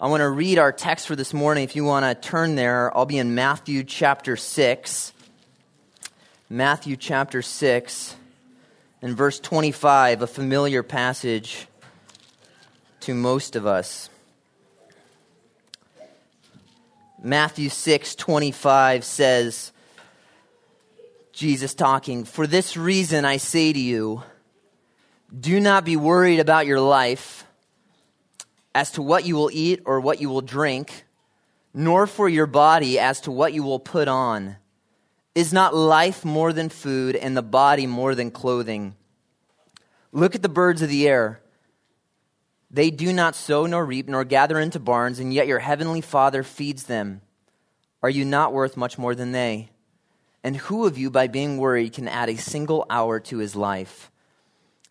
I want to read our text for this morning. If you want to turn there, I'll be in Matthew chapter 6. Matthew chapter 6 and verse 25, a familiar passage to most of us. Matthew 6 25 says, Jesus talking, For this reason I say to you, do not be worried about your life as to what you will eat or what you will drink, nor for your body as to what you will put on. Is not life more than food and the body more than clothing? Look at the birds of the air. They do not sow nor reap nor gather into barns, and yet your heavenly Father feeds them. Are you not worth much more than they? And who of you, by being worried, can add a single hour to his life?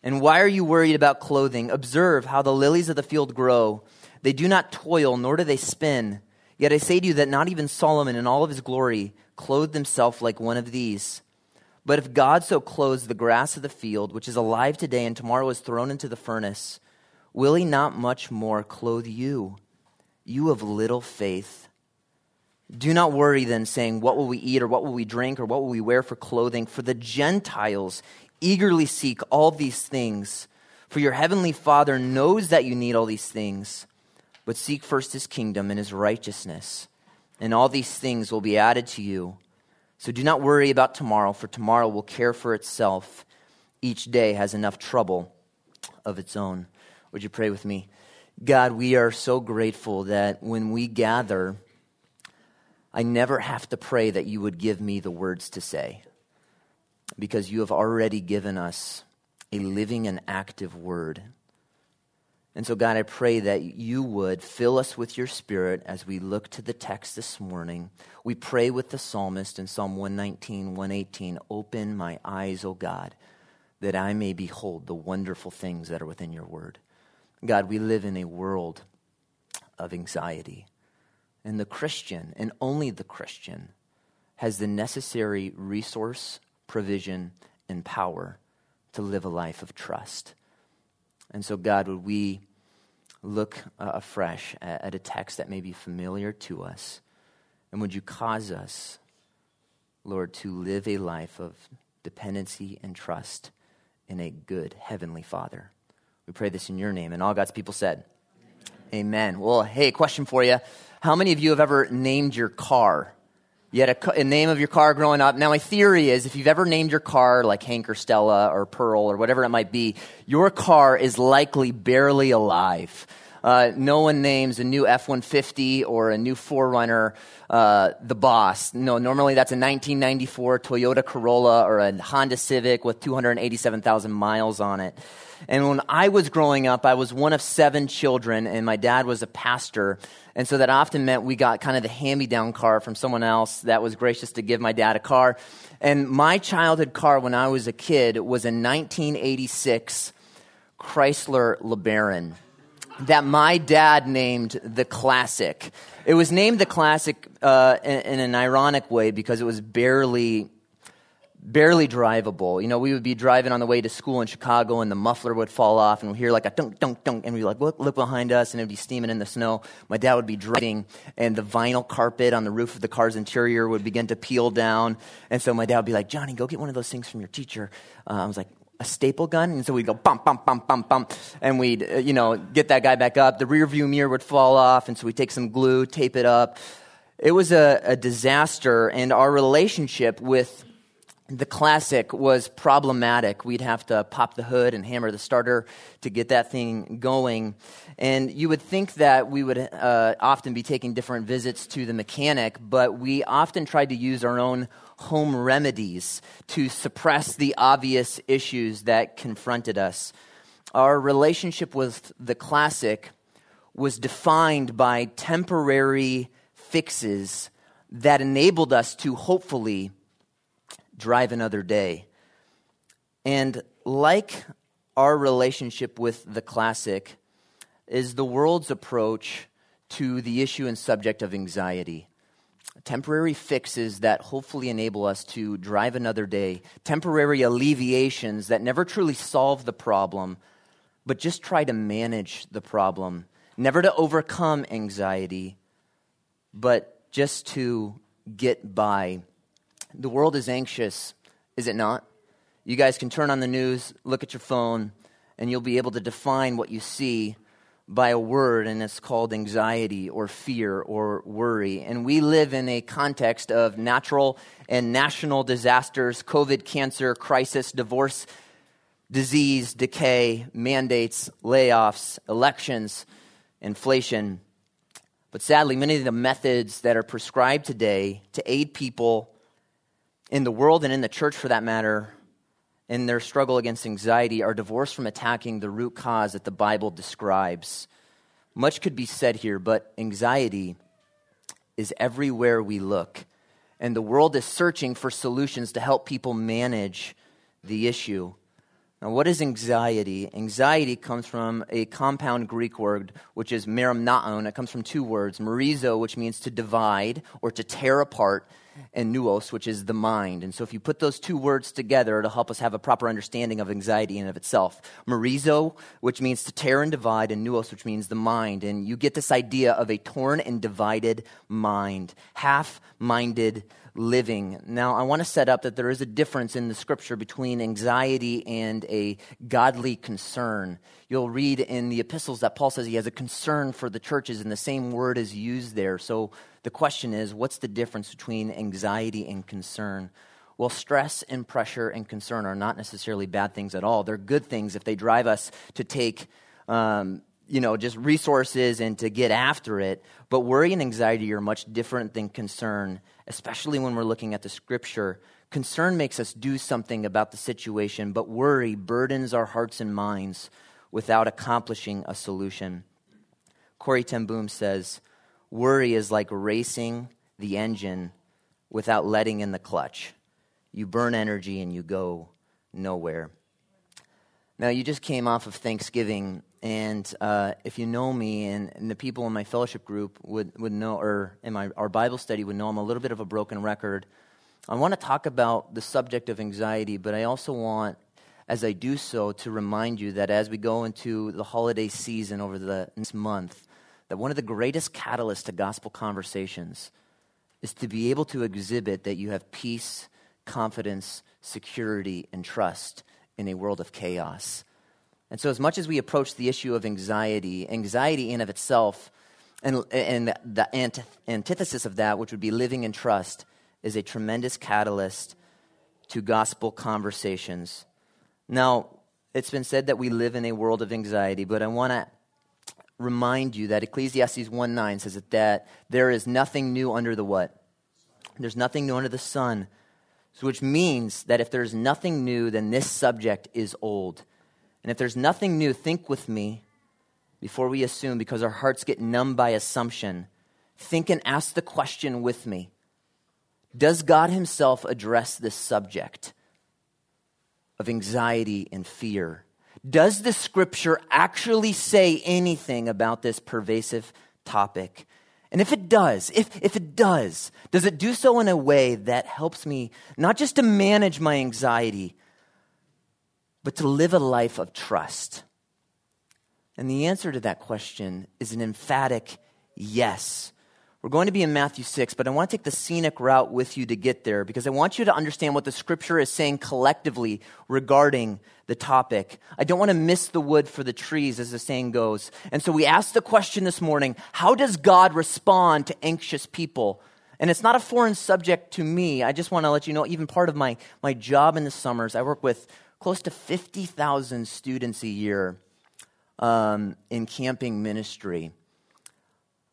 And why are you worried about clothing? Observe how the lilies of the field grow. They do not toil, nor do they spin. Yet I say to you that not even Solomon in all of his glory clothed himself like one of these. But if God so clothes the grass of the field, which is alive today and tomorrow is thrown into the furnace, will he not much more clothe you, you of little faith? Do not worry then, saying, What will we eat, or what will we drink, or what will we wear for clothing? For the Gentiles eagerly seek all these things. For your heavenly Father knows that you need all these things. But seek first his kingdom and his righteousness, and all these things will be added to you. So do not worry about tomorrow, for tomorrow will care for itself. Each day has enough trouble of its own. Would you pray with me? God, we are so grateful that when we gather, I never have to pray that you would give me the words to say because you have already given us a living and active word. And so, God, I pray that you would fill us with your spirit as we look to the text this morning. We pray with the psalmist in Psalm 119, 118 Open my eyes, O God, that I may behold the wonderful things that are within your word. God, we live in a world of anxiety. And the Christian, and only the Christian, has the necessary resource provision, and power to live a life of trust. And so, God, would we look uh, afresh at, at a text that may be familiar to us? And would you cause us, Lord, to live a life of dependency and trust in a good Heavenly Father? We pray this in your name. And all God's people said, Amen. Amen. Well, hey, question for you. How many of you have ever named your car? You had a, a, name of your car growing up. Now, my theory is if you've ever named your car like Hank or Stella or Pearl or whatever it might be, your car is likely barely alive. Uh, no one names a new F 150 or a new 4Runner uh, the boss. No, normally that's a 1994 Toyota Corolla or a Honda Civic with 287,000 miles on it. And when I was growing up, I was one of seven children, and my dad was a pastor. And so that often meant we got kind of the hand me down car from someone else that was gracious to give my dad a car. And my childhood car when I was a kid was a 1986 Chrysler LeBaron that my dad named the Classic. It was named the Classic uh, in, in, an ironic way because it was barely barely drivable. You know, we would be driving on the way to school in Chicago and the muffler would fall off and we'd hear like a dunk, dunk, dunk. And we'd be like, look, look behind us and it'd be steaming in the snow. My dad would be driving and the vinyl carpet on the roof of the car's interior would begin to peel down. And so my dad would be like, Johnny, go get one of those things from your teacher. Uh, I was like, a staple gun, and so we'd go bump, bump, bump, bump, bump, and we'd, uh, you know, get that guy back up. The rear view mirror would fall off, and so we'd take some glue, tape it up. It was a, a disaster, and our relationship with the classic was problematic. We'd have to pop the hood and hammer the starter to get that thing going. And you would think that we would uh, often be taking different visits to the mechanic, but we often tried to use our own home remedies to suppress the obvious issues that confronted us. Our relationship with the classic was defined by temporary fixes that enabled us to hopefully drive another day. And like our relationship with the classic, is the world's approach to the issue and subject of anxiety. Temporary fixes that hopefully enable us to drive another day, temporary alleviations that never truly solve the problem, but just try to manage the problem never to overcome anxiety, but just to get by. The world is anxious, is it not? You guys can turn on the news, look at your phone, and you'll be able to define what you see by a word, and it's called anxiety or fear or worry. And we live in a context of natural and national disasters COVID, cancer, crisis, divorce, disease, decay, mandates, layoffs, elections, inflation. But sadly, many of the methods that are prescribed today to aid people in the world and in the church for that matter in their struggle against anxiety are divorced from attacking the root cause that the Bible describes. Much could be said here, but anxiety is everywhere we look. And the world is searching for solutions to help people manage the issue. Now, what is anxiety? Anxiety comes from a compound Greek word, which is merimnaon. It comes from two words, merizo, which means to divide or to tear apart, and nous, which is the mind. And so if you put those two words together, it'll help us have a proper understanding of anxiety in of itself. Merizo, which means to tear and divide, and nous, which means the mind. And you get this idea of a torn and divided mind, half-minded living. Now, I want to set up that there is a difference in the scripture between anxiety and a godly concern. You'll read in the epistles that Paul says he has a concern for the churches, and the same word is used there. So the question is what's the difference between anxiety and concern? Well, stress and pressure and concern are not necessarily bad things at all. They're good things if they drive us to take um, you know, just resources and to get after it. But worry and anxiety are much different than concern, especially when we're looking at the scripture. Concern makes us do something about the situation, but worry burdens our hearts and minds without accomplishing a solution. Corrie ten Boom says, Worry is like racing the engine without letting in the clutch. You burn energy and you go nowhere. Now, you just came off of Thanksgiving, and uh, if you know me, and, and, the people in my fellowship group would, would know, or in my, our Bible study would know, I'm a little bit of a broken record. I want to talk about the subject of anxiety, but I also want, as I do so, to remind you that as we go into the holiday season over the next month, that one of the greatest catalysts to gospel conversations is to be able to exhibit that you have peace, confidence, security, and trust in a world of chaos. And so, as much as we approach the issue of anxiety, anxiety in of itself, and, and the antithesis of that, which would be living in trust, is a tremendous catalyst to gospel conversations. Now, it's been said that we live in a world of anxiety, but I want to remind you that Ecclesiastes 1 9 says that, that there is nothing new under the what? There's nothing new under the sun. So which means that if there's nothing new, then this subject is old. And if there's nothing new, think with me before we assume, because our hearts get numb by assumption. Think and ask the question with me Does God Himself address this subject of anxiety and fear? Does the scripture actually say anything about this pervasive topic? And if it does, if, if it does, does it do so in a way that helps me not just to manage my anxiety, but to live a life of trust? And the answer to that question is an emphatic yes. We're going to be in Matthew 6, but I want to take the scenic route with you to get there because I want you to understand what the scripture is saying collectively regarding the topic. I don't want to miss the wood for the trees, as the saying goes. And so we asked the question this morning how does God respond to anxious people? And it's not a foreign subject to me. I just want to let you know, even part of my, my job in the summers, I work with close to 50,000 students a year um, in camping ministry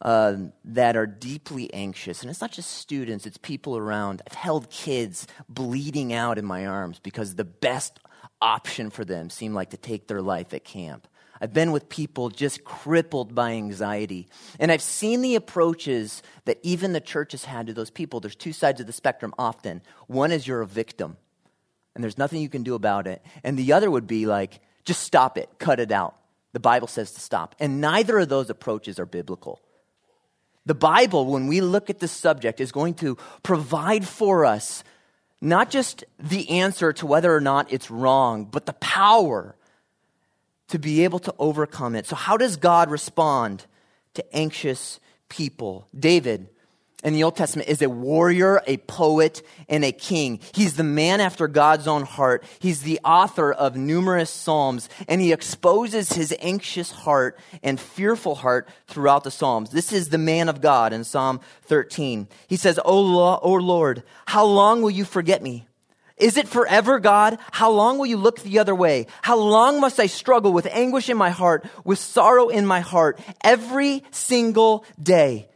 uh, that are deeply anxious. And it's not just students, it's people around. I've held kids bleeding out in my arms because the best option for them seemed like to take their life at camp. I've been with people just crippled by anxiety. And I've seen the approaches that even the church has had to those people. There's two sides of the spectrum often. One is you're a victim, and there's nothing you can do about it. And the other would be like, just stop it, cut it out. The Bible says to stop. And neither of those approaches are biblical. The Bible, when we look at this subject, is going to provide for us not just the answer to whether or not it's wrong, but the power to be able to overcome it. So, how does God respond to anxious people. David in the Old Testament is a warrior, a poet, and a king. He's the man after God's own heart. He's the author of numerous psalms, and he exposes his anxious heart and fearful heart throughout the psalms. This is the man of God in Psalm 13. He says, O Lord, how long will you forget me? Is it forever, God? How long will you look the other way? How long must I struggle with anguish in my heart, with sorrow in my heart, every single day?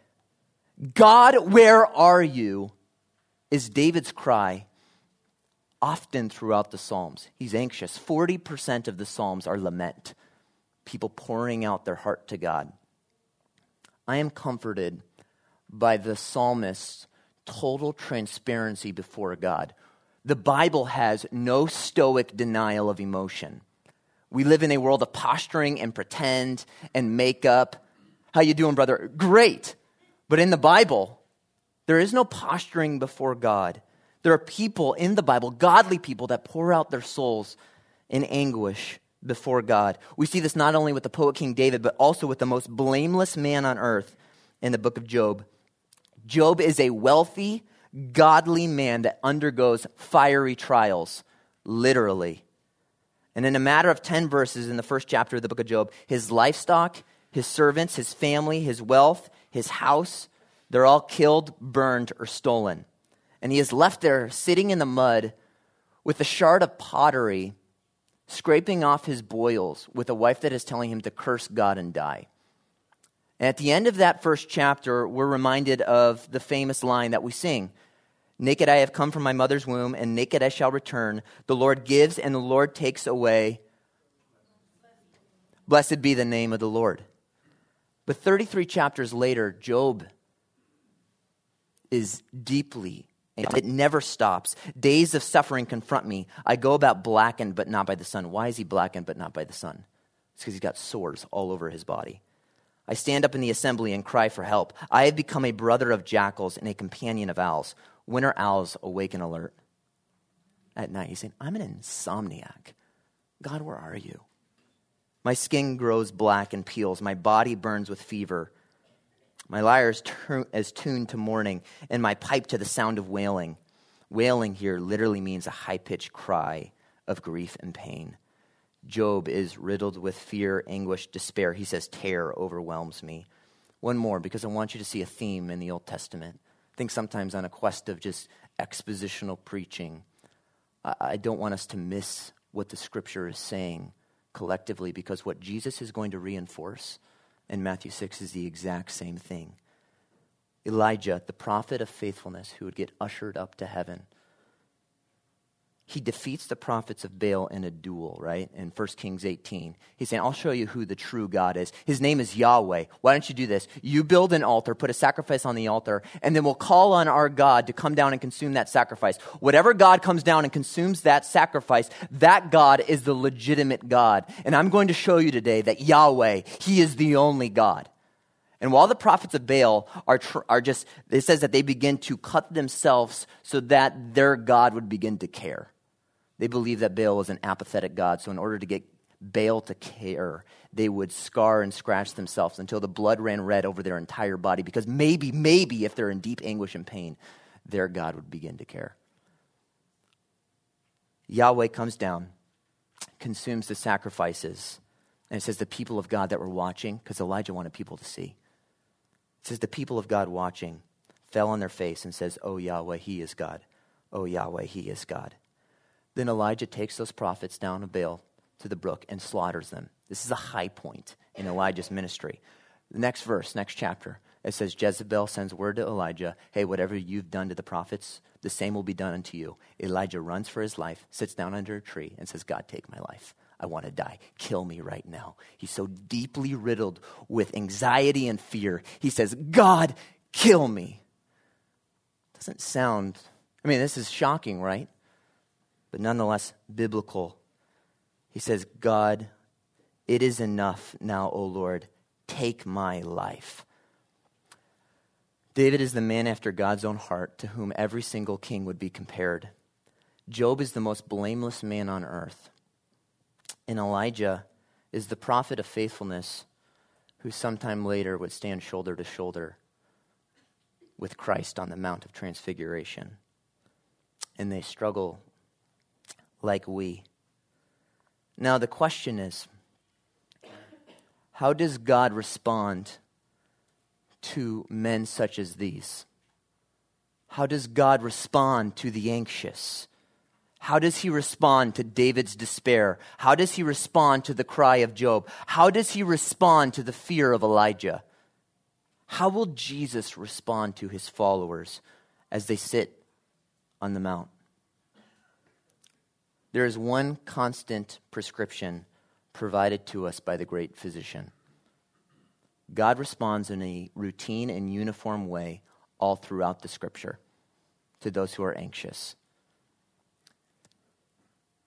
God, where are you? is David's cry often throughout the Psalms. He's anxious. 40% of the Psalms are lament, people pouring out their heart to God. I am comforted by the psalmist's total transparency before God. The Bible has no stoic denial of emotion. We live in a world of posturing and pretend and makeup. How you doing, brother? Great. But in the Bible, there is no posturing before God. There are people in the Bible, godly people, that pour out their souls in anguish before God. We see this not only with the poet King David, but also with the most blameless man on earth in the book of Job. Job is a wealthy, godly man that undergoes fiery trials, literally. And in a matter of 10 verses in the first chapter of the book of Job, his livestock, his servants, his family, his wealth, his house, they're all killed, burned, or stolen. And he is left there sitting in the mud with a shard of pottery, scraping off his boils, with a wife that is telling him to curse God and die. And at the end of that first chapter, we're reminded of the famous line that we sing Naked I have come from my mother's womb, and naked I shall return. The Lord gives, and the Lord takes away. Blessed be the name of the Lord. But 33 chapters later, Job is deeply, it never stops. Days of suffering confront me. I go about blackened, but not by the sun. Why is he blackened, but not by the sun? It's because he's got sores all over his body. I stand up in the assembly and cry for help. I have become a brother of jackals and a companion of owls. When are owls awake and alert? At night, he's saying, I'm an insomniac. God, where are you? My skin grows black and peels. My body burns with fever. My lyre is, is tuned to mourning, and my pipe to the sound of wailing. Wailing here literally means a high pitched cry of grief and pain. Job is riddled with fear, anguish, despair. He says, Terror overwhelms me. One more, because I want you to see a theme in the Old Testament. I think sometimes on a quest of just expositional preaching, I don't want us to miss what the scripture is saying collectively because what Jesus is going to reinforce in Matthew 6 is the exact same thing. Elijah, the prophet of faithfulness who would get ushered up to heaven, he defeats the prophets of Baal in a duel, right? In 1 Kings 18. He's saying, I'll show you who the true God is. His name is Yahweh. Why don't you do this? You build an altar, put a sacrifice on the altar, and then we'll call on our God to come down and consume that sacrifice. Whatever God comes down and consumes that sacrifice, that God is the legitimate God. And I'm going to show you today that Yahweh, He is the only God. And while the prophets of Baal are, tr- are just, it says that they begin to cut themselves so that their God would begin to care. They believed that Baal was an apathetic god, so in order to get Baal to care, they would scar and scratch themselves until the blood ran red over their entire body, because maybe, maybe if they're in deep anguish and pain, their God would begin to care. Yahweh comes down, consumes the sacrifices, and it says the people of God that were watching, because Elijah wanted people to see. It says the people of God watching fell on their face and says, Oh Yahweh, He is God. Oh Yahweh, He is God. Then Elijah takes those prophets down a Baal to the brook and slaughters them. This is a high point in Elijah's ministry. The next verse, next chapter, it says Jezebel sends word to Elijah, hey, whatever you've done to the prophets, the same will be done unto you. Elijah runs for his life, sits down under a tree, and says, God, take my life. I want to die. Kill me right now. He's so deeply riddled with anxiety and fear. He says, God, kill me. Doesn't sound, I mean, this is shocking, right? But nonetheless biblical. He says, God, it is enough now, O Lord. Take my life. David is the man after God's own heart to whom every single king would be compared. Job is the most blameless man on earth. And Elijah is the prophet of faithfulness who sometime later would stand shoulder to shoulder with Christ on the Mount of Transfiguration. And they struggle like we. Now, the question is how does God respond to men such as these? How does God respond to the anxious? How does he respond to David's despair? How does he respond to the cry of Job? How does he respond to the fear of Elijah? How will Jesus respond to his followers as they sit on the mount? There is one constant prescription provided to us by the great physician. God responds in a routine and uniform way all throughout the scripture to those who are anxious.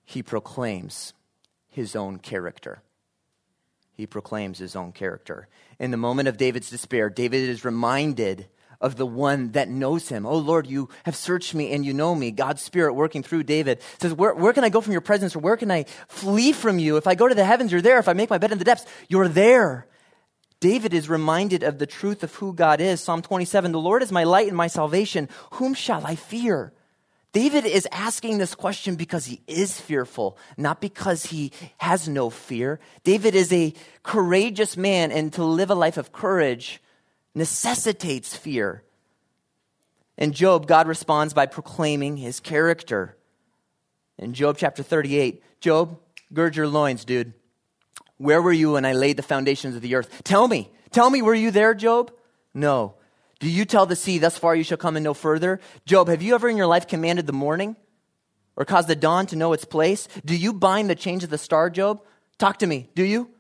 He proclaims his own character. He proclaims his own character. In the moment of David's despair, David is reminded of the one that knows him. Oh Lord, you have searched me and you know me. God's Spirit working through David says, where, where can I go from your presence or where can I flee from you? If I go to the heavens, you're there. If I make my bed in the depths, you're there. David is reminded of the truth of who God is. Psalm 27 The Lord is my light and my salvation. Whom shall I fear? David is asking this question because he is fearful, not because he has no fear. David is a courageous man, and to live a life of courage necessitates fear. In Job, God responds by proclaiming his character. In Job chapter 38, Job, gird your loins, dude. Where were you when I laid the foundations of the earth? Tell me. Tell me, were you there, Job? No. Do you tell the sea, thus far you shall come and no further? Job, have you ever in your life commanded the morning or caused the dawn to know its place? Do you bind the change of the star, Job? Talk to me. Do you?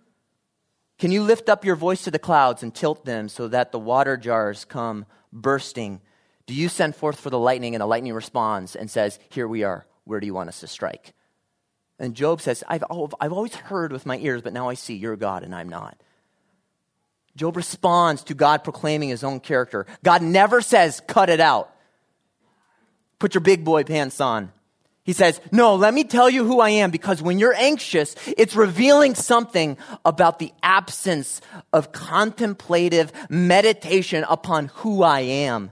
Can you lift up your voice to the clouds and tilt them so that the water jars come bursting? Do you send forth for the lightning and the lightning responds and says, Here we are. Where do you want us to strike? And Job says, I've, I've always heard with my ears, but now I see you're God and I'm not. Job responds to God proclaiming his own character. God never says, cut it out. Put your big boy pants on. He says, No, let me tell you who I am because when you're anxious, it's revealing something about the absence of contemplative meditation upon who I am.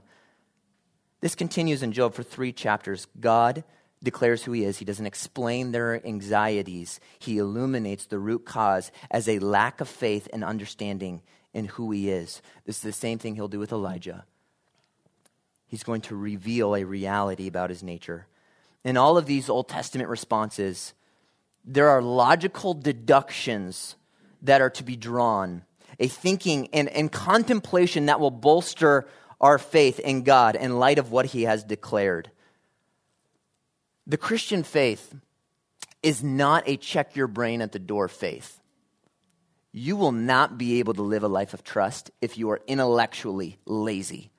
This continues in Job for three chapters. God declares who he is. He doesn't explain their anxieties, he illuminates the root cause as a lack of faith and understanding in who he is. This is the same thing he'll do with Elijah. He's going to reveal a reality about his nature in all of these Old Testament responses, there are logical deductions that are to be drawn, a thinking and, and contemplation that will bolster our faith in God in light of what He has declared. The Christian faith is not a check your brain at the door faith. You will not be able to live a life of trust if you are intellectually lazy.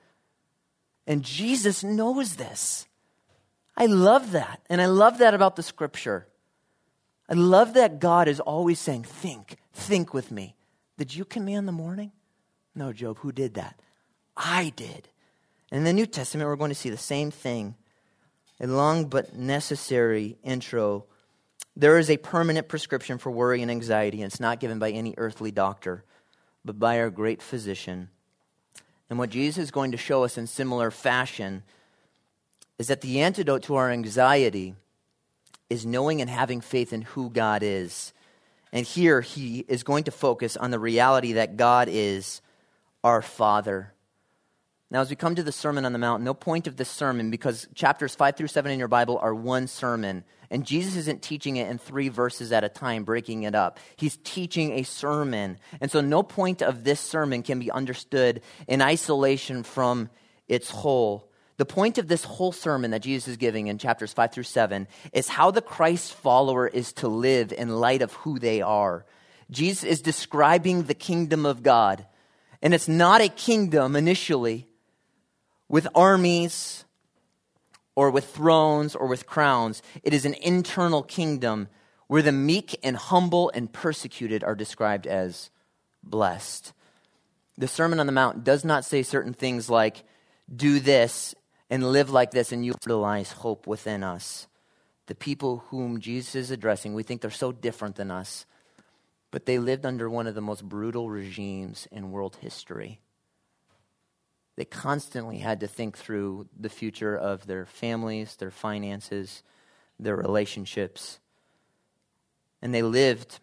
And Jesus knows this. I love that. And I love that about the scripture. I love that God is always saying, Think, think with me. Did you command the morning? No, Job, who did that? I did. And in the New Testament, we're going to see the same thing. A long but necessary intro. There is a permanent prescription for worry and anxiety, and it's not given by any earthly doctor, but by our great physician. And what Jesus is going to show us in similar fashion is that the antidote to our anxiety is knowing and having faith in who God is. And here he is going to focus on the reality that God is our Father. Now, as we come to the Sermon on the Mount, no point of this sermon, because chapters 5 through 7 in your Bible are one sermon, and Jesus isn't teaching it in three verses at a time, breaking it up. He's teaching a sermon. And so, no point of this sermon can be understood in isolation from its whole. The point of this whole sermon that Jesus is giving in chapters 5 through 7 is how the Christ follower is to live in light of who they are. Jesus is describing the kingdom of God. And it's not a kingdom initially with armies or with thrones or with crowns. It is an internal kingdom where the meek and humble and persecuted are described as blessed. The Sermon on the Mount does not say certain things like, do this and live like this, and you realize hope within us. The people whom Jesus is addressing, we think they're so different than us. but they lived under one of the most brutal regimes in world history. They constantly had to think through the future of their families, their finances, their relationships. And they lived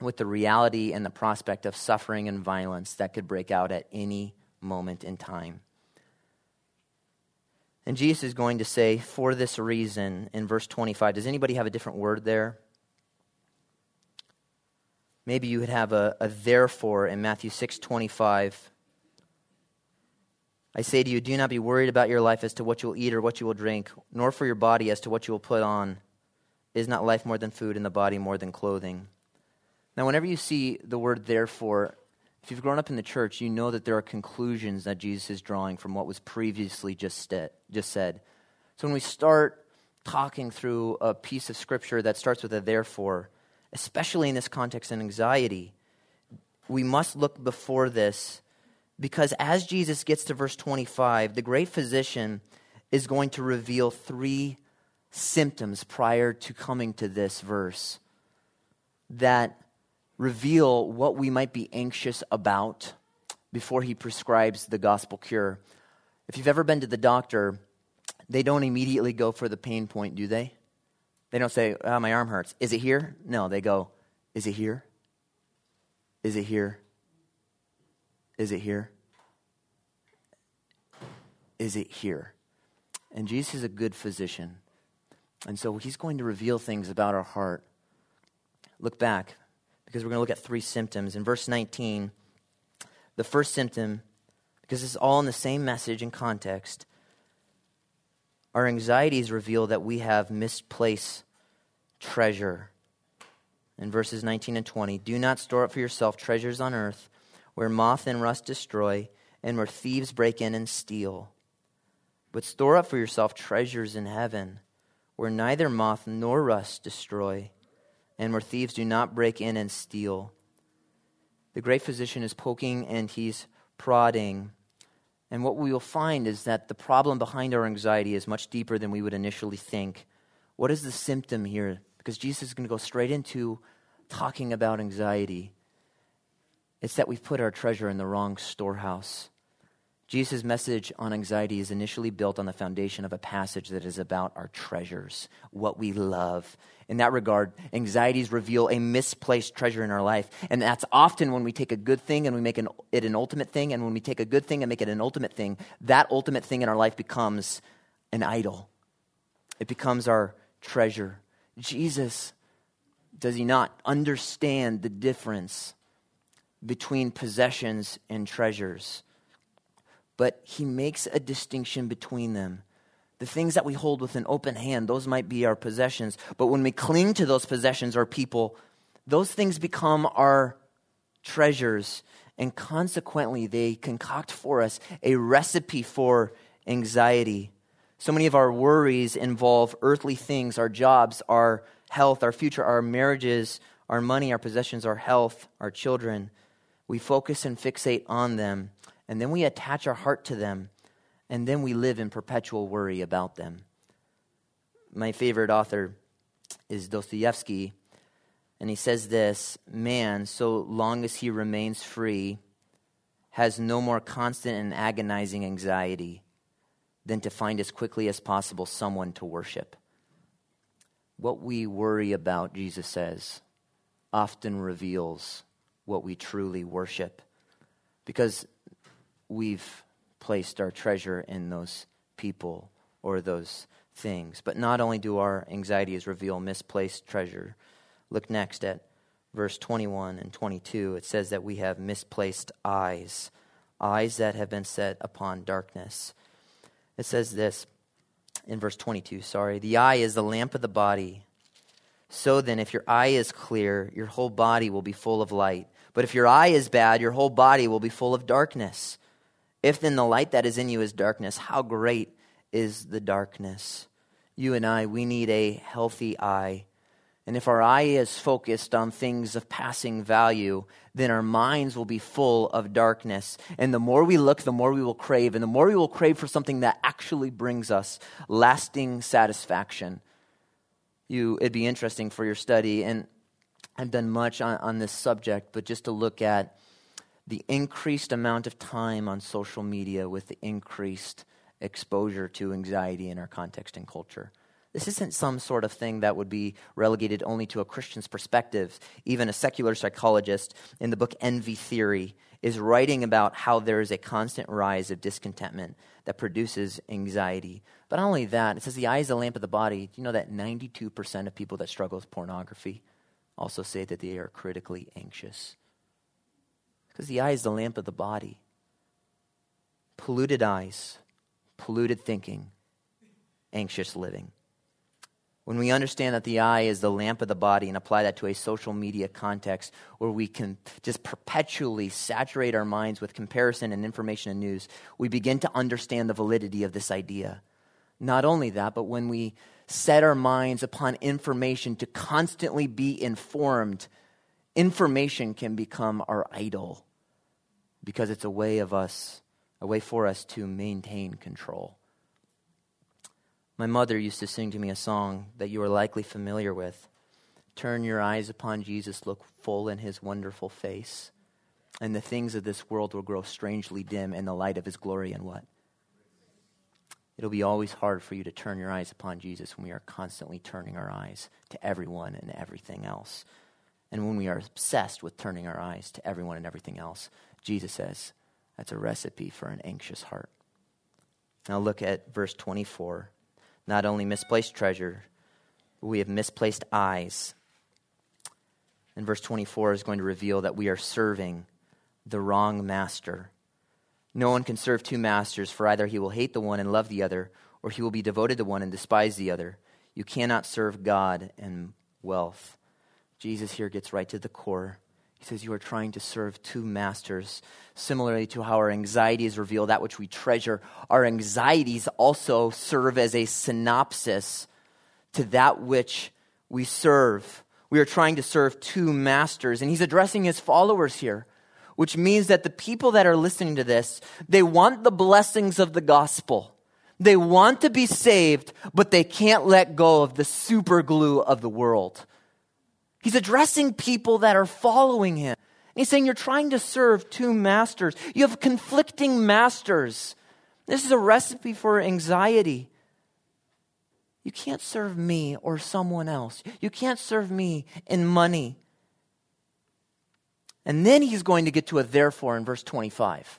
with the reality and the prospect of suffering and violence that could break out at any moment in time. And Jesus is going to say, for this reason, in verse 25. Does anybody have a different word there? Maybe you would have a, a therefore in Matthew 6 25. I say to you, do not be worried about your life as to what you will eat or what you will drink, nor for your body as to what you will put on. Is not life more than food, and the body more than clothing? Now, whenever you see the word therefore, if you've grown up in the church, you know that there are conclusions that Jesus is drawing from what was previously just, just said. So when we start talking through a piece of scripture that starts with a therefore, especially in this context in anxiety, we must look before this because as Jesus gets to verse 25, the great physician is going to reveal three symptoms prior to coming to this verse that reveal what we might be anxious about before he prescribes the gospel cure. If you've ever been to the doctor, they don't immediately go for the pain point, do they? They don't say, oh, my arm hurts. Is it here? No, they go, is it here? Is it here? Is it here? Is it here? And Jesus is a good physician. And so he's going to reveal things about our heart. Look back, because we're going to look at three symptoms. In verse 19, the first symptom, because it's all in the same message and context, our anxieties reveal that we have misplaced treasure. In verses 19 and 20, do not store up for yourself treasures on earth where moth and rust destroy, and where thieves break in and steal. But store up for yourself treasures in heaven, where neither moth nor rust destroy, and where thieves do not break in and steal. The great physician is poking and he's prodding. And what we will find is that the problem behind our anxiety is much deeper than we would initially think. What is the symptom here? Because Jesus is going to go straight into talking about anxiety. It's that we've put our treasure in the wrong storehouse. Jesus' message on anxiety is initially built on the foundation of a passage that is about our treasures, what we love. In that regard, anxieties reveal a misplaced treasure in our life. And that's often when we take a good thing and we make an, it an ultimate thing. And when we take a good thing and make it an ultimate thing, that ultimate thing in our life becomes an idol. It becomes our treasure. Jesus, does he not understand the difference between possessions and treasures, but he makes a distinction between them. The things that we hold with an open hand, those might be our possessions, but when we cling to those possessions or people, those things become our treasures, and consequently, they concoct for us a recipe for anxiety. So many of our worries involve earthly things our jobs, our health, our future, our marriages, our money, our possessions, our health, our children. We focus and fixate on them, and then we attach our heart to them, and then we live in perpetual worry about them. My favorite author is Dostoevsky, and he says this Man, so long as he remains free, has no more constant and agonizing anxiety than to find as quickly as possible someone to worship. What we worry about, Jesus says, often reveals what we truly worship because we've placed our treasure in those people or those things. But not only do our anxieties reveal misplaced treasure, look next at verse 21 and 22. It says that we have misplaced eyes, eyes that have been set upon darkness. It says this in verse 22, sorry. The eye is the lamp of the body. So then, if your eye is clear, your whole body will be full of light. But if your eye is bad, your whole body will be full of darkness. If then the light that is in you is darkness, how great is the darkness? You and I, we need a healthy eye. And if our eye is focused on things of passing value, then our minds will be full of darkness. And the more we look, the more we will crave. And the more we will crave for something that actually brings us lasting satisfaction. You, it'd be interesting for your study. And I've done much on, on this subject, but just to look at the increased amount of time on social media with the increased exposure to anxiety in our context and culture. This isn't some sort of thing that would be relegated only to a Christian's perspective. Even a secular psychologist in the book Envy Theory is writing about how there is a constant rise of discontentment that produces anxiety. But not only that, it says the eye is the lamp of the body. Do you know that 92% of people that struggle with pornography also say that they are critically anxious? Because the eye is the lamp of the body. Polluted eyes, polluted thinking, anxious living. When we understand that the eye is the lamp of the body and apply that to a social media context where we can just perpetually saturate our minds with comparison and information and news, we begin to understand the validity of this idea. Not only that, but when we set our minds upon information to constantly be informed, information can become our idol because it's a way of us, a way for us to maintain control. My mother used to sing to me a song that you are likely familiar with. Turn your eyes upon Jesus, look full in his wonderful face, and the things of this world will grow strangely dim in the light of his glory and what? It'll be always hard for you to turn your eyes upon Jesus when we are constantly turning our eyes to everyone and everything else. And when we are obsessed with turning our eyes to everyone and everything else, Jesus says that's a recipe for an anxious heart. Now look at verse 24 not only misplaced treasure, but we have misplaced eyes. And verse 24 is going to reveal that we are serving the wrong master. No one can serve two masters, for either he will hate the one and love the other, or he will be devoted to one and despise the other. You cannot serve God and wealth. Jesus here gets right to the core. He says, You are trying to serve two masters. Similarly to how our anxieties reveal that which we treasure, our anxieties also serve as a synopsis to that which we serve. We are trying to serve two masters. And he's addressing his followers here, which means that the people that are listening to this, they want the blessings of the gospel. They want to be saved, but they can't let go of the super glue of the world. He's addressing people that are following him. And he's saying, You're trying to serve two masters. You have conflicting masters. This is a recipe for anxiety. You can't serve me or someone else. You can't serve me in money. And then he's going to get to a therefore in verse 25.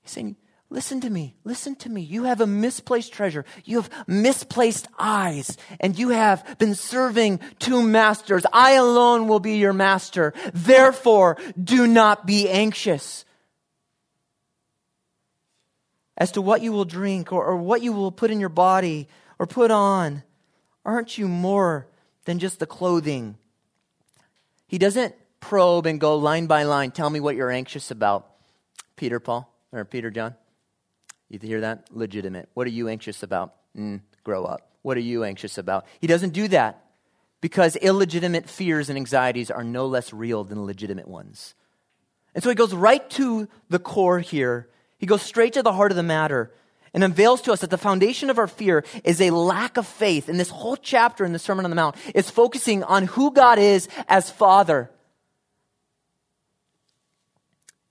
He's saying, Listen to me. Listen to me. You have a misplaced treasure. You have misplaced eyes, and you have been serving two masters. I alone will be your master. Therefore, do not be anxious as to what you will drink or, or what you will put in your body or put on. Aren't you more than just the clothing? He doesn't probe and go line by line, tell me what you're anxious about. Peter, Paul, or Peter, John. You hear that? Legitimate. What are you anxious about? Mm, grow up. What are you anxious about? He doesn't do that because illegitimate fears and anxieties are no less real than legitimate ones. And so he goes right to the core here. He goes straight to the heart of the matter and unveils to us that the foundation of our fear is a lack of faith. And this whole chapter in the Sermon on the Mount is focusing on who God is as Father.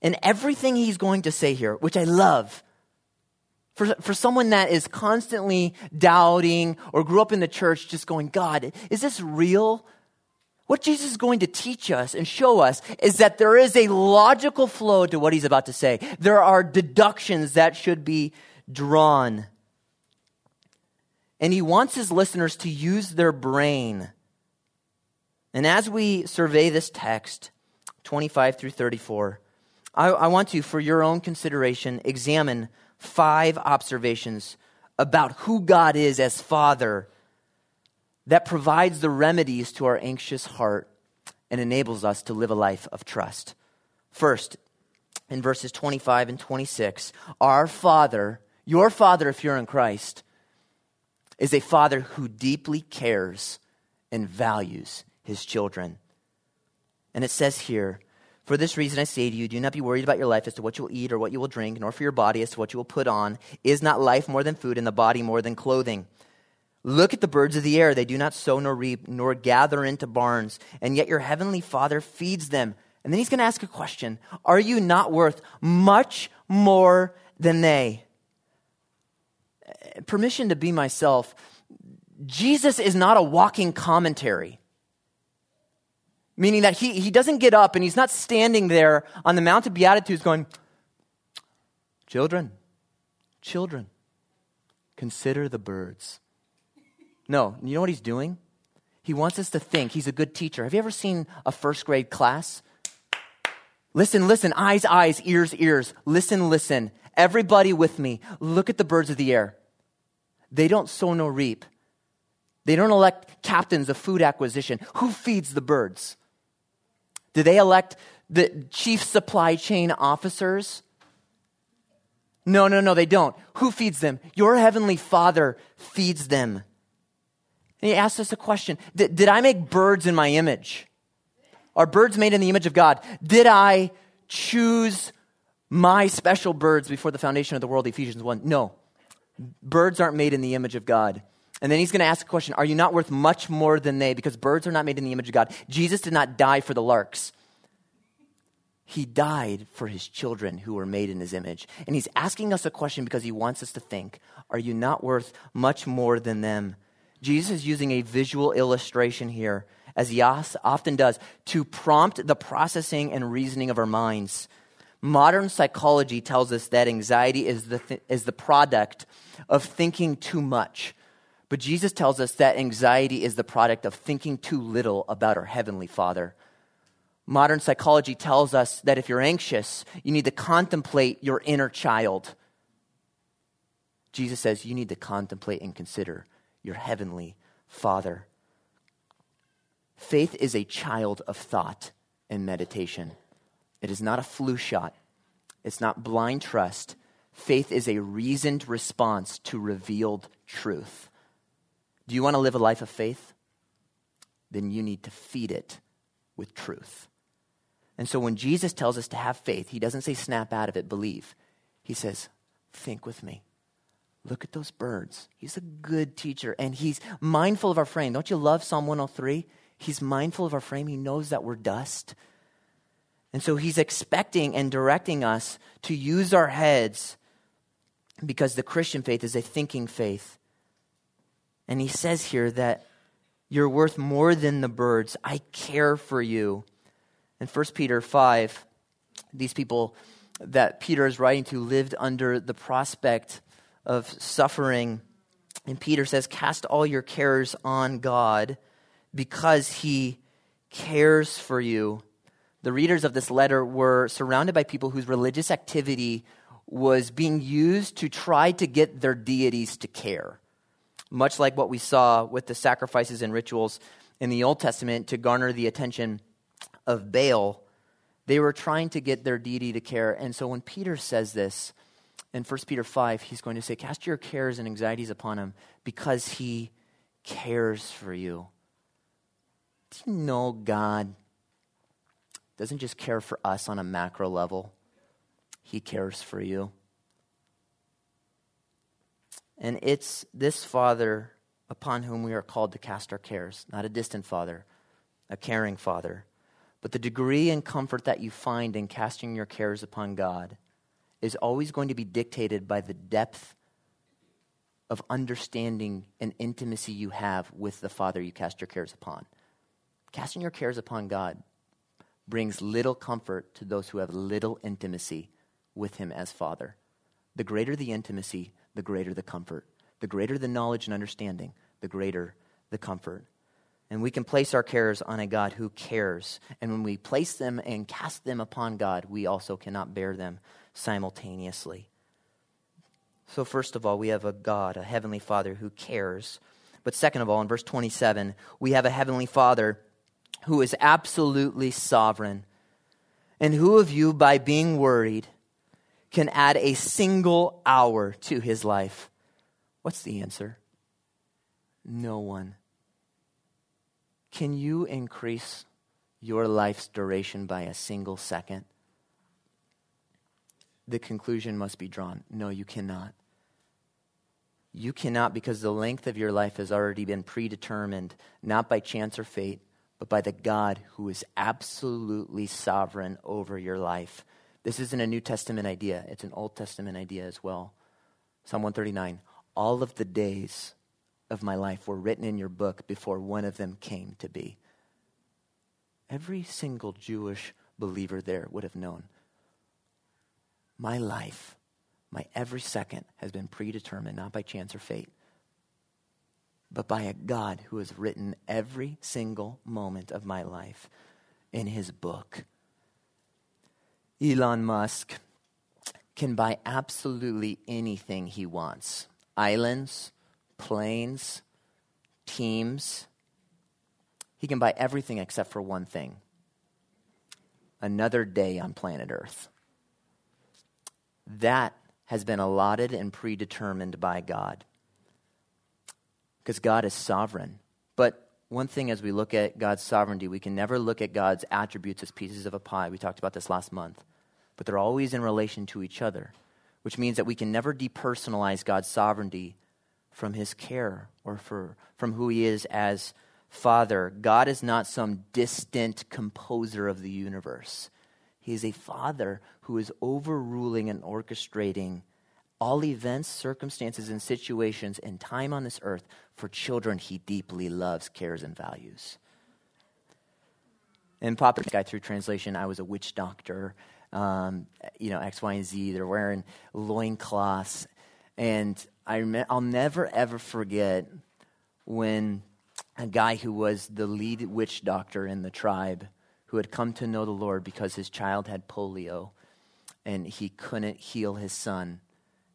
And everything he's going to say here, which I love, for, for someone that is constantly doubting or grew up in the church just going, God, is this real? What Jesus is going to teach us and show us is that there is a logical flow to what he's about to say. There are deductions that should be drawn. And he wants his listeners to use their brain. And as we survey this text, 25 through 34, I, I want to, for your own consideration, examine five observations about who God is as Father that provides the remedies to our anxious heart and enables us to live a life of trust. First, in verses 25 and 26, our Father, your Father, if you're in Christ, is a Father who deeply cares and values his children. And it says here, for this reason, I say to you, do not be worried about your life as to what you will eat or what you will drink, nor for your body as to what you will put on. Is not life more than food, and the body more than clothing? Look at the birds of the air. They do not sow nor reap, nor gather into barns, and yet your heavenly Father feeds them. And then he's going to ask a question Are you not worth much more than they? Permission to be myself. Jesus is not a walking commentary. Meaning that he, he doesn't get up and he's not standing there on the Mount of Beatitudes going, Children, children, consider the birds. No, you know what he's doing? He wants us to think. He's a good teacher. Have you ever seen a first grade class? Listen, listen, eyes, eyes, ears, ears. Listen, listen. Everybody with me. Look at the birds of the air. They don't sow nor reap. They don't elect captains of food acquisition. Who feeds the birds? Do they elect the chief supply chain officers? No, no, no, they don't. Who feeds them? Your heavenly Father feeds them. And he asks us a question Did, did I make birds in my image? Are birds made in the image of God? Did I choose my special birds before the foundation of the world? Ephesians 1. No. Birds aren't made in the image of God. And then he's going to ask a question Are you not worth much more than they? Because birds are not made in the image of God. Jesus did not die for the larks. He died for his children who were made in his image. And he's asking us a question because he wants us to think Are you not worth much more than them? Jesus is using a visual illustration here, as he often does, to prompt the processing and reasoning of our minds. Modern psychology tells us that anxiety is the, th- is the product of thinking too much. But Jesus tells us that anxiety is the product of thinking too little about our Heavenly Father. Modern psychology tells us that if you're anxious, you need to contemplate your inner child. Jesus says you need to contemplate and consider your heavenly Father. Faith is a child of thought and meditation. It is not a flu shot, it's not blind trust. Faith is a reasoned response to revealed truth. Do you want to live a life of faith? Then you need to feed it with truth. And so when Jesus tells us to have faith, he doesn't say snap out of it, believe. He says, think with me. Look at those birds. He's a good teacher and he's mindful of our frame. Don't you love Psalm 103? He's mindful of our frame. He knows that we're dust. And so he's expecting and directing us to use our heads because the Christian faith is a thinking faith. And he says here that you're worth more than the birds. I care for you. In 1 Peter 5, these people that Peter is writing to lived under the prospect of suffering. And Peter says, Cast all your cares on God because he cares for you. The readers of this letter were surrounded by people whose religious activity was being used to try to get their deities to care. Much like what we saw with the sacrifices and rituals in the Old Testament to garner the attention of Baal, they were trying to get their deity to care. And so when Peter says this, in 1 Peter 5, he's going to say, Cast your cares and anxieties upon him because he cares for you. Do you know God doesn't just care for us on a macro level, he cares for you? And it's this Father upon whom we are called to cast our cares, not a distant Father, a caring Father. But the degree and comfort that you find in casting your cares upon God is always going to be dictated by the depth of understanding and intimacy you have with the Father you cast your cares upon. Casting your cares upon God brings little comfort to those who have little intimacy with Him as Father. The greater the intimacy, the greater the comfort. The greater the knowledge and understanding, the greater the comfort. And we can place our cares on a God who cares. And when we place them and cast them upon God, we also cannot bear them simultaneously. So, first of all, we have a God, a heavenly Father who cares. But second of all, in verse 27, we have a heavenly Father who is absolutely sovereign. And who of you, by being worried, can add a single hour to his life? What's the answer? No one. Can you increase your life's duration by a single second? the conclusion must be drawn no, you cannot. You cannot because the length of your life has already been predetermined, not by chance or fate, but by the God who is absolutely sovereign over your life. This isn't a New Testament idea, it's an Old Testament idea as well. Psalm 139 All of the days of my life were written in your book before one of them came to be. Every single Jewish believer there would have known my life, my every second has been predetermined, not by chance or fate, but by a God who has written every single moment of my life in his book. Elon Musk can buy absolutely anything he wants islands, planes, teams. He can buy everything except for one thing another day on planet Earth. That has been allotted and predetermined by God. Because God is sovereign. But one thing as we look at God's sovereignty, we can never look at God's attributes as pieces of a pie. We talked about this last month. But they're always in relation to each other, which means that we can never depersonalize God's sovereignty from his care or for, from who he is as Father. God is not some distant composer of the universe. He is a Father who is overruling and orchestrating all events, circumstances, and situations in time on this earth for children he deeply loves, cares, and values. In Papa Guy through translation, I was a witch doctor. Um, you know, X, Y, and Z. They're wearing loincloths. And I rem- I'll never, ever forget when a guy who was the lead witch doctor in the tribe, who had come to know the Lord because his child had polio and he couldn't heal his son.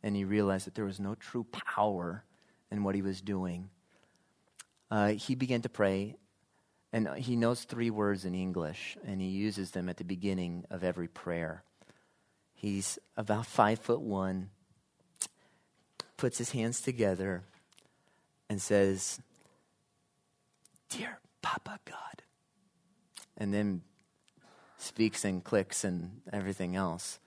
And he realized that there was no true power in what he was doing. Uh, he began to pray, and he knows three words in English, and he uses them at the beginning of every prayer. He's about five foot one, puts his hands together, and says, Dear Papa God. And then speaks and clicks and everything else.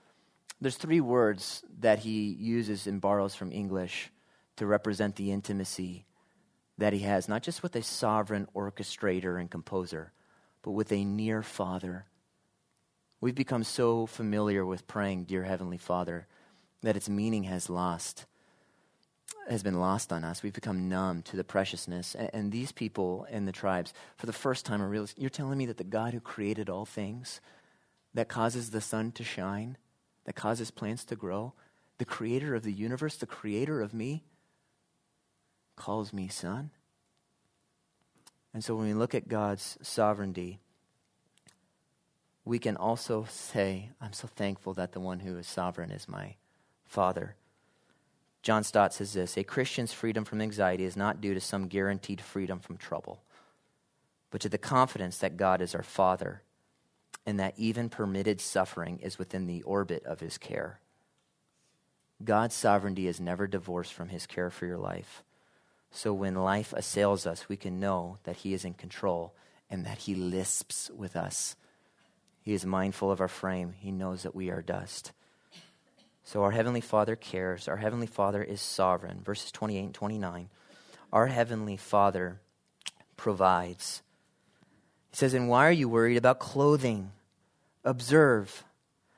There's three words that he uses and borrows from English to represent the intimacy that he has, not just with a sovereign orchestrator and composer, but with a near father. We've become so familiar with praying, Dear Heavenly Father, that its meaning has lost has been lost on us. We've become numb to the preciousness. And, and these people in the tribes, for the first time, are realizing you're telling me that the God who created all things, that causes the sun to shine, that causes plants to grow, the creator of the universe, the creator of me, calls me son. And so when we look at God's sovereignty, we can also say, I'm so thankful that the one who is sovereign is my Father. John Stott says this A Christian's freedom from anxiety is not due to some guaranteed freedom from trouble, but to the confidence that God is our Father and that even permitted suffering is within the orbit of his care. God's sovereignty is never divorced from his care for your life. So when life assails us, we can know that he is in control and that he lisps with us. He is mindful of our frame, he knows that we are dust. So our Heavenly Father cares. Our Heavenly Father is sovereign. Verses 28 and 29. Our Heavenly Father provides. He says, And why are you worried about clothing? Observe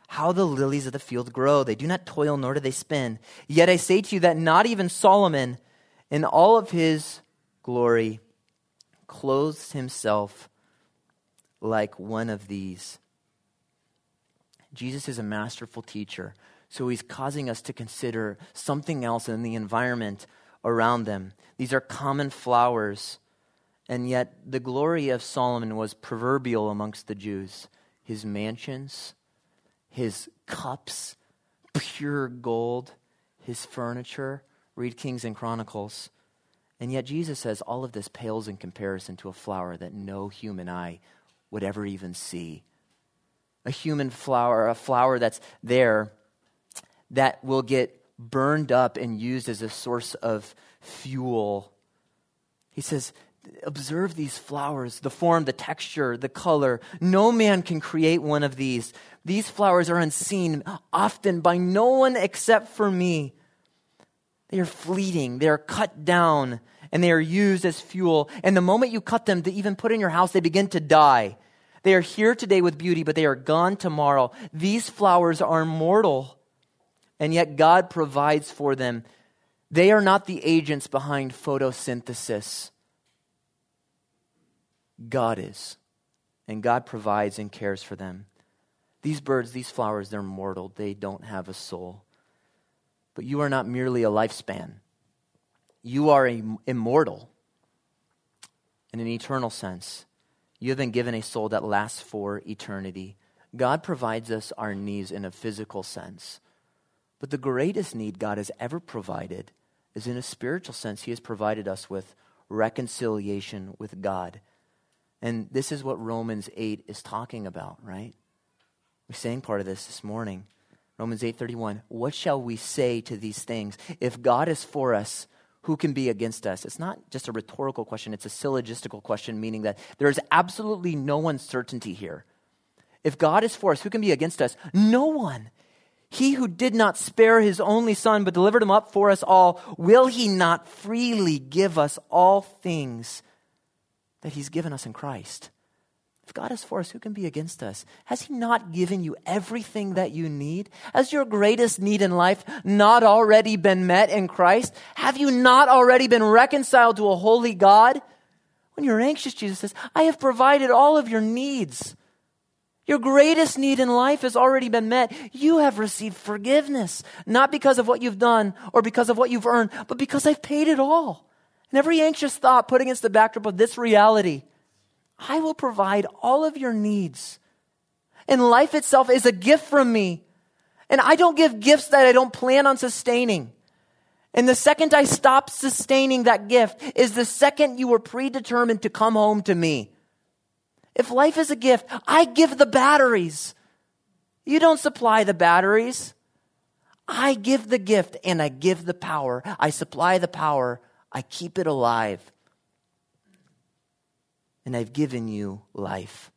how the lilies of the field grow. They do not toil, nor do they spin. Yet I say to you that not even Solomon, in all of his glory, clothes himself like one of these. Jesus is a masterful teacher. So he's causing us to consider something else in the environment around them. These are common flowers, and yet the glory of Solomon was proverbial amongst the Jews. His mansions, his cups, pure gold, his furniture. Read Kings and Chronicles. And yet Jesus says all of this pales in comparison to a flower that no human eye would ever even see. A human flower, a flower that's there that will get burned up and used as a source of fuel. He says, Observe these flowers, the form, the texture, the color. No man can create one of these. These flowers are unseen, often by no one except for me. They are fleeting, they are cut down, and they are used as fuel. And the moment you cut them to even put in your house, they begin to die. They are here today with beauty, but they are gone tomorrow. These flowers are mortal, and yet God provides for them. They are not the agents behind photosynthesis. God is, and God provides and cares for them. These birds, these flowers, they're mortal. They don't have a soul. But you are not merely a lifespan, you are immortal in an eternal sense. You have been given a soul that lasts for eternity. God provides us our needs in a physical sense. But the greatest need God has ever provided is in a spiritual sense. He has provided us with reconciliation with God. And this is what Romans 8 is talking about, right? We sang part of this this morning. Romans 8:31. What shall we say to these things? If God is for us, who can be against us? It's not just a rhetorical question, it's a syllogistical question, meaning that there is absolutely no uncertainty here. If God is for us, who can be against us? No one. He who did not spare his only son, but delivered him up for us all, will he not freely give us all things that he's given us in Christ? If God is for us, who can be against us? Has He not given you everything that you need? Has your greatest need in life not already been met in Christ? Have you not already been reconciled to a holy God? When you're anxious, Jesus says, I have provided all of your needs. Your greatest need in life has already been met. You have received forgiveness, not because of what you've done or because of what you've earned, but because I've paid it all. And every anxious thought put against the backdrop of this reality I will provide all of your needs. And life itself is a gift from me. And I don't give gifts that I don't plan on sustaining. And the second I stop sustaining that gift is the second you were predetermined to come home to me. If life is a gift, I give the batteries. You don't supply the batteries. I give the gift and I give the power. I supply the power. I keep it alive and I've given you life.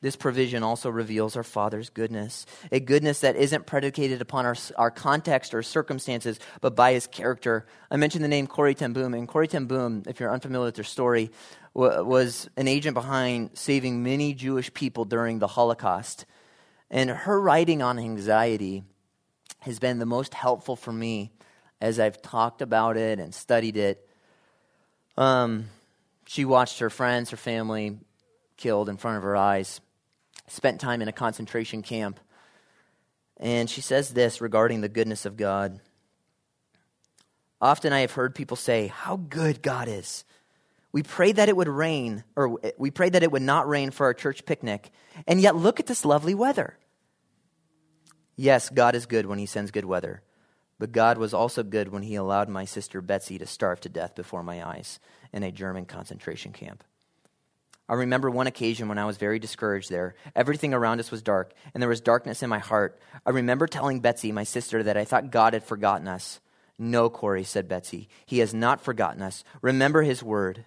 This provision also reveals our Father's goodness, a goodness that isn't predicated upon our, our context or circumstances, but by his character. I mentioned the name Corrie ten Boom, and Corrie ten Boom, if you're unfamiliar with her story, was an agent behind saving many Jewish people during the Holocaust. And her writing on anxiety has been the most helpful for me as I've talked about it and studied it. Um, she watched her friends, her family killed in front of her eyes, spent time in a concentration camp. And she says this regarding the goodness of God. Often I have heard people say, How good God is. We prayed that it would rain, or we prayed that it would not rain for our church picnic, and yet look at this lovely weather. Yes, God is good when He sends good weather, but God was also good when He allowed my sister Betsy to starve to death before my eyes in a German concentration camp. I remember one occasion when I was very discouraged there. Everything around us was dark, and there was darkness in my heart. I remember telling Betsy, my sister, that I thought God had forgotten us. No, Corrie, said Betsy. He has not forgotten us. Remember his word.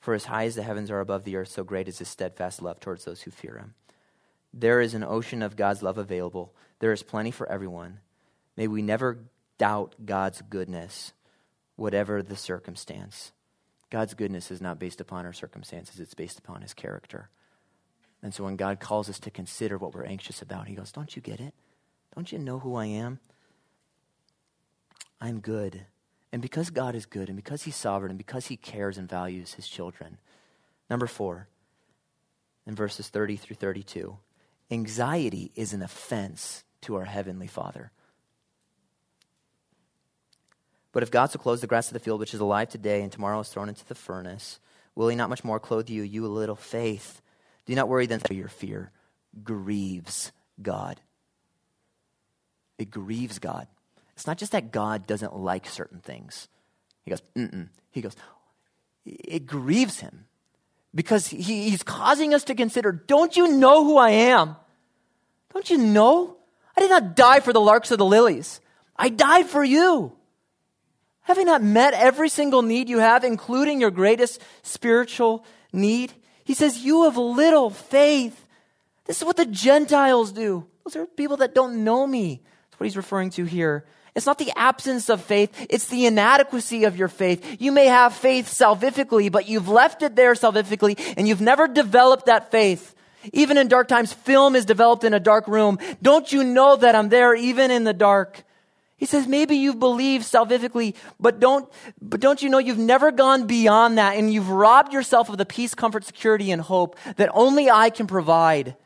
For as high as the heavens are above the earth, so great is his steadfast love towards those who fear him. There is an ocean of God's love available. There is plenty for everyone. May we never doubt God's goodness, whatever the circumstance. God's goodness is not based upon our circumstances, it's based upon his character. And so when God calls us to consider what we're anxious about, he goes, Don't you get it? Don't you know who I am? I'm good. And because God is good, and because he's sovereign, and because he cares and values his children. Number four, in verses 30 through 32, anxiety is an offense to our heavenly Father. But if God so clothes the grass of the field, which is alive today and tomorrow is thrown into the furnace, will he not much more clothe you, you little faith? Do not worry then, for your fear grieves God. It grieves God. It's not just that God doesn't like certain things. He goes, mm He goes, it grieves him because he, he's causing us to consider don't you know who I am? Don't you know? I did not die for the larks or the lilies, I died for you. Have I not met every single need you have, including your greatest spiritual need? He says, You have little faith. This is what the Gentiles do. Those are people that don't know me. That's what he's referring to here. It's not the absence of faith, it's the inadequacy of your faith. You may have faith salvifically, but you've left it there salvifically and you've never developed that faith. Even in dark times, film is developed in a dark room. Don't you know that I'm there even in the dark? He says, maybe you've believed salvifically, but don't, but don't you know you've never gone beyond that and you've robbed yourself of the peace, comfort, security, and hope that only I can provide.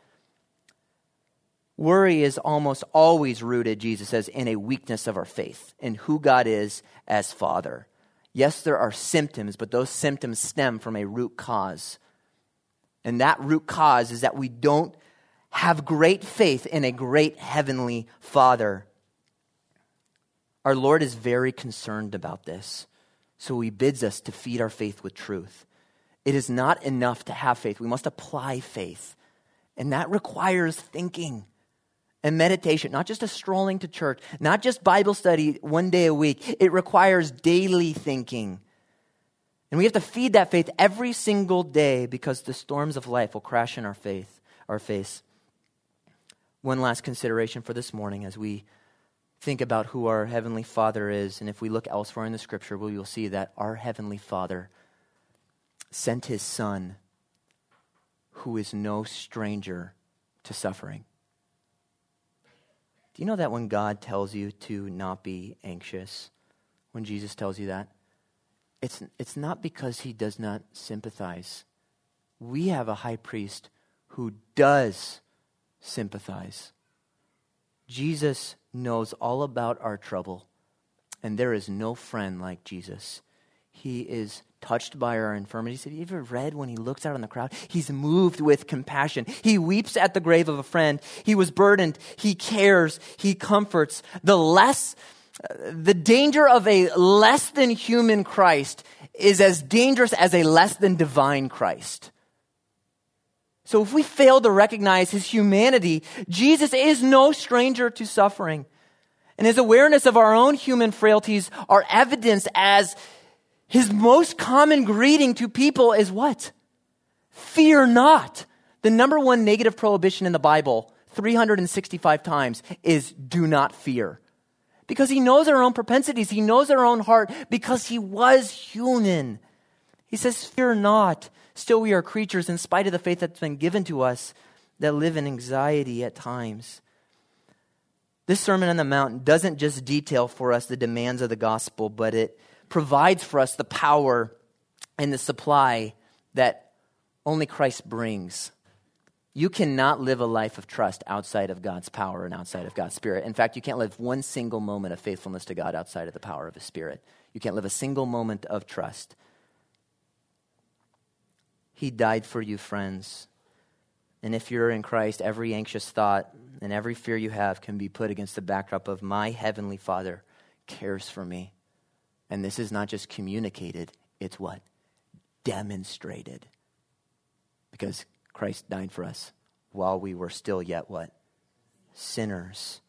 Worry is almost always rooted, Jesus says, in a weakness of our faith, in who God is as Father. Yes, there are symptoms, but those symptoms stem from a root cause. And that root cause is that we don't have great faith in a great heavenly Father. Our Lord is very concerned about this. So he bids us to feed our faith with truth. It is not enough to have faith. We must apply faith. And that requires thinking and meditation, not just a strolling to church, not just Bible study one day a week. It requires daily thinking. And we have to feed that faith every single day because the storms of life will crash in our faith, our face. One last consideration for this morning as we think about who our heavenly Father is, and if we look elsewhere in the scripture, we will see that our heavenly Father sent his Son, who is no stranger to suffering. Do you know that when God tells you to not be anxious, when Jesus tells you that, it's, it's not because he does not sympathize. We have a high priest who does sympathize. Jesus knows all about our trouble, and there is no friend like Jesus. He is touched by our infirmities. Have you ever read when he looks out on the crowd? He's moved with compassion. He weeps at the grave of a friend. He was burdened. He cares. He comforts. The less, the danger of a less than human Christ is as dangerous as a less than divine Christ. So if we fail to recognize his humanity, Jesus is no stranger to suffering. And his awareness of our own human frailties are evidenced as his most common greeting to people is what? Fear not. The number one negative prohibition in the Bible, 365 times, is do not fear. Because he knows our own propensities, he knows our own heart, because he was human. He says, Fear not. Still, we are creatures, in spite of the faith that's been given to us, that live in anxiety at times. This Sermon on the Mount doesn't just detail for us the demands of the gospel, but it provides for us the power and the supply that only Christ brings. You cannot live a life of trust outside of God's power and outside of God's Spirit. In fact, you can't live one single moment of faithfulness to God outside of the power of His Spirit. You can't live a single moment of trust. He died for you, friends. And if you're in Christ, every anxious thought and every fear you have can be put against the backdrop of my heavenly Father cares for me. And this is not just communicated, it's what? Demonstrated. Because Christ died for us while we were still yet what? Sinners.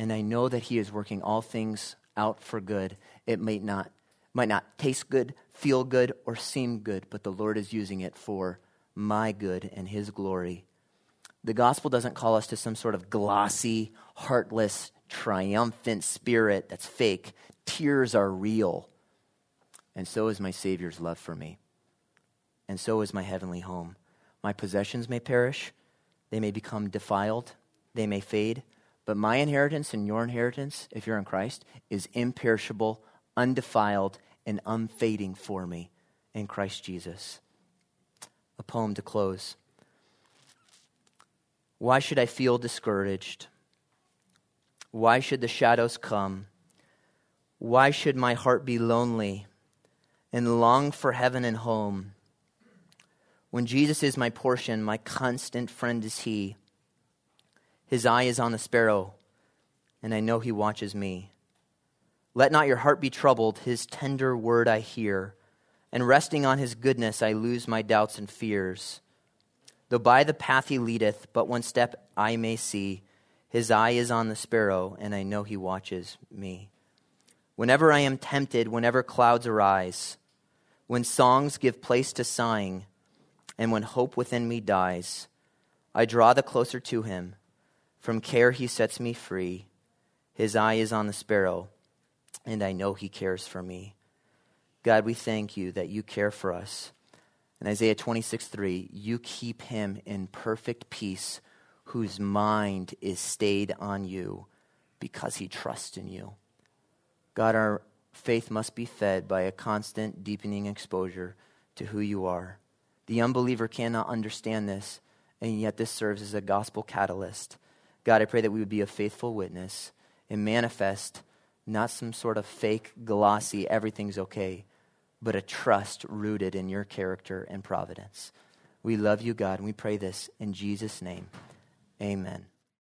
And I know that He is working all things out for good. It may not, might not taste good, feel good, or seem good, but the Lord is using it for my good and His glory. The gospel doesn't call us to some sort of glossy, heartless, triumphant spirit that's fake tears are real. And so is my Savior's love for me. And so is my heavenly home. My possessions may perish, they may become defiled, they may fade, but my inheritance and your inheritance, if you're in Christ, is imperishable, undefiled, and unfading for me in Christ Jesus. A poem to close. Why should I feel discouraged? Why should the shadows come? Why should my heart be lonely and long for heaven and home? When Jesus is my portion, my constant friend is He. His eye is on the sparrow, and I know He watches me. Let not your heart be troubled, His tender word I hear, and resting on His goodness, I lose my doubts and fears. Though by the path He leadeth, but one step I may see, His eye is on the sparrow, and I know He watches me. Whenever I am tempted, whenever clouds arise, when songs give place to sighing, and when hope within me dies, I draw the closer to him. From care he sets me free, His eye is on the sparrow, and I know he cares for me. God, we thank you that you care for us. In Isaiah 26, 3, you keep him in perfect peace whose mind is stayed on you because he trusts in you. God, our faith must be fed by a constant, deepening exposure to who you are. The unbeliever cannot understand this, and yet this serves as a gospel catalyst. God, I pray that we would be a faithful witness and manifest not some sort of fake, glossy, everything's okay, but a trust rooted in your character and providence. We love you, God, and we pray this in Jesus' name. Amen.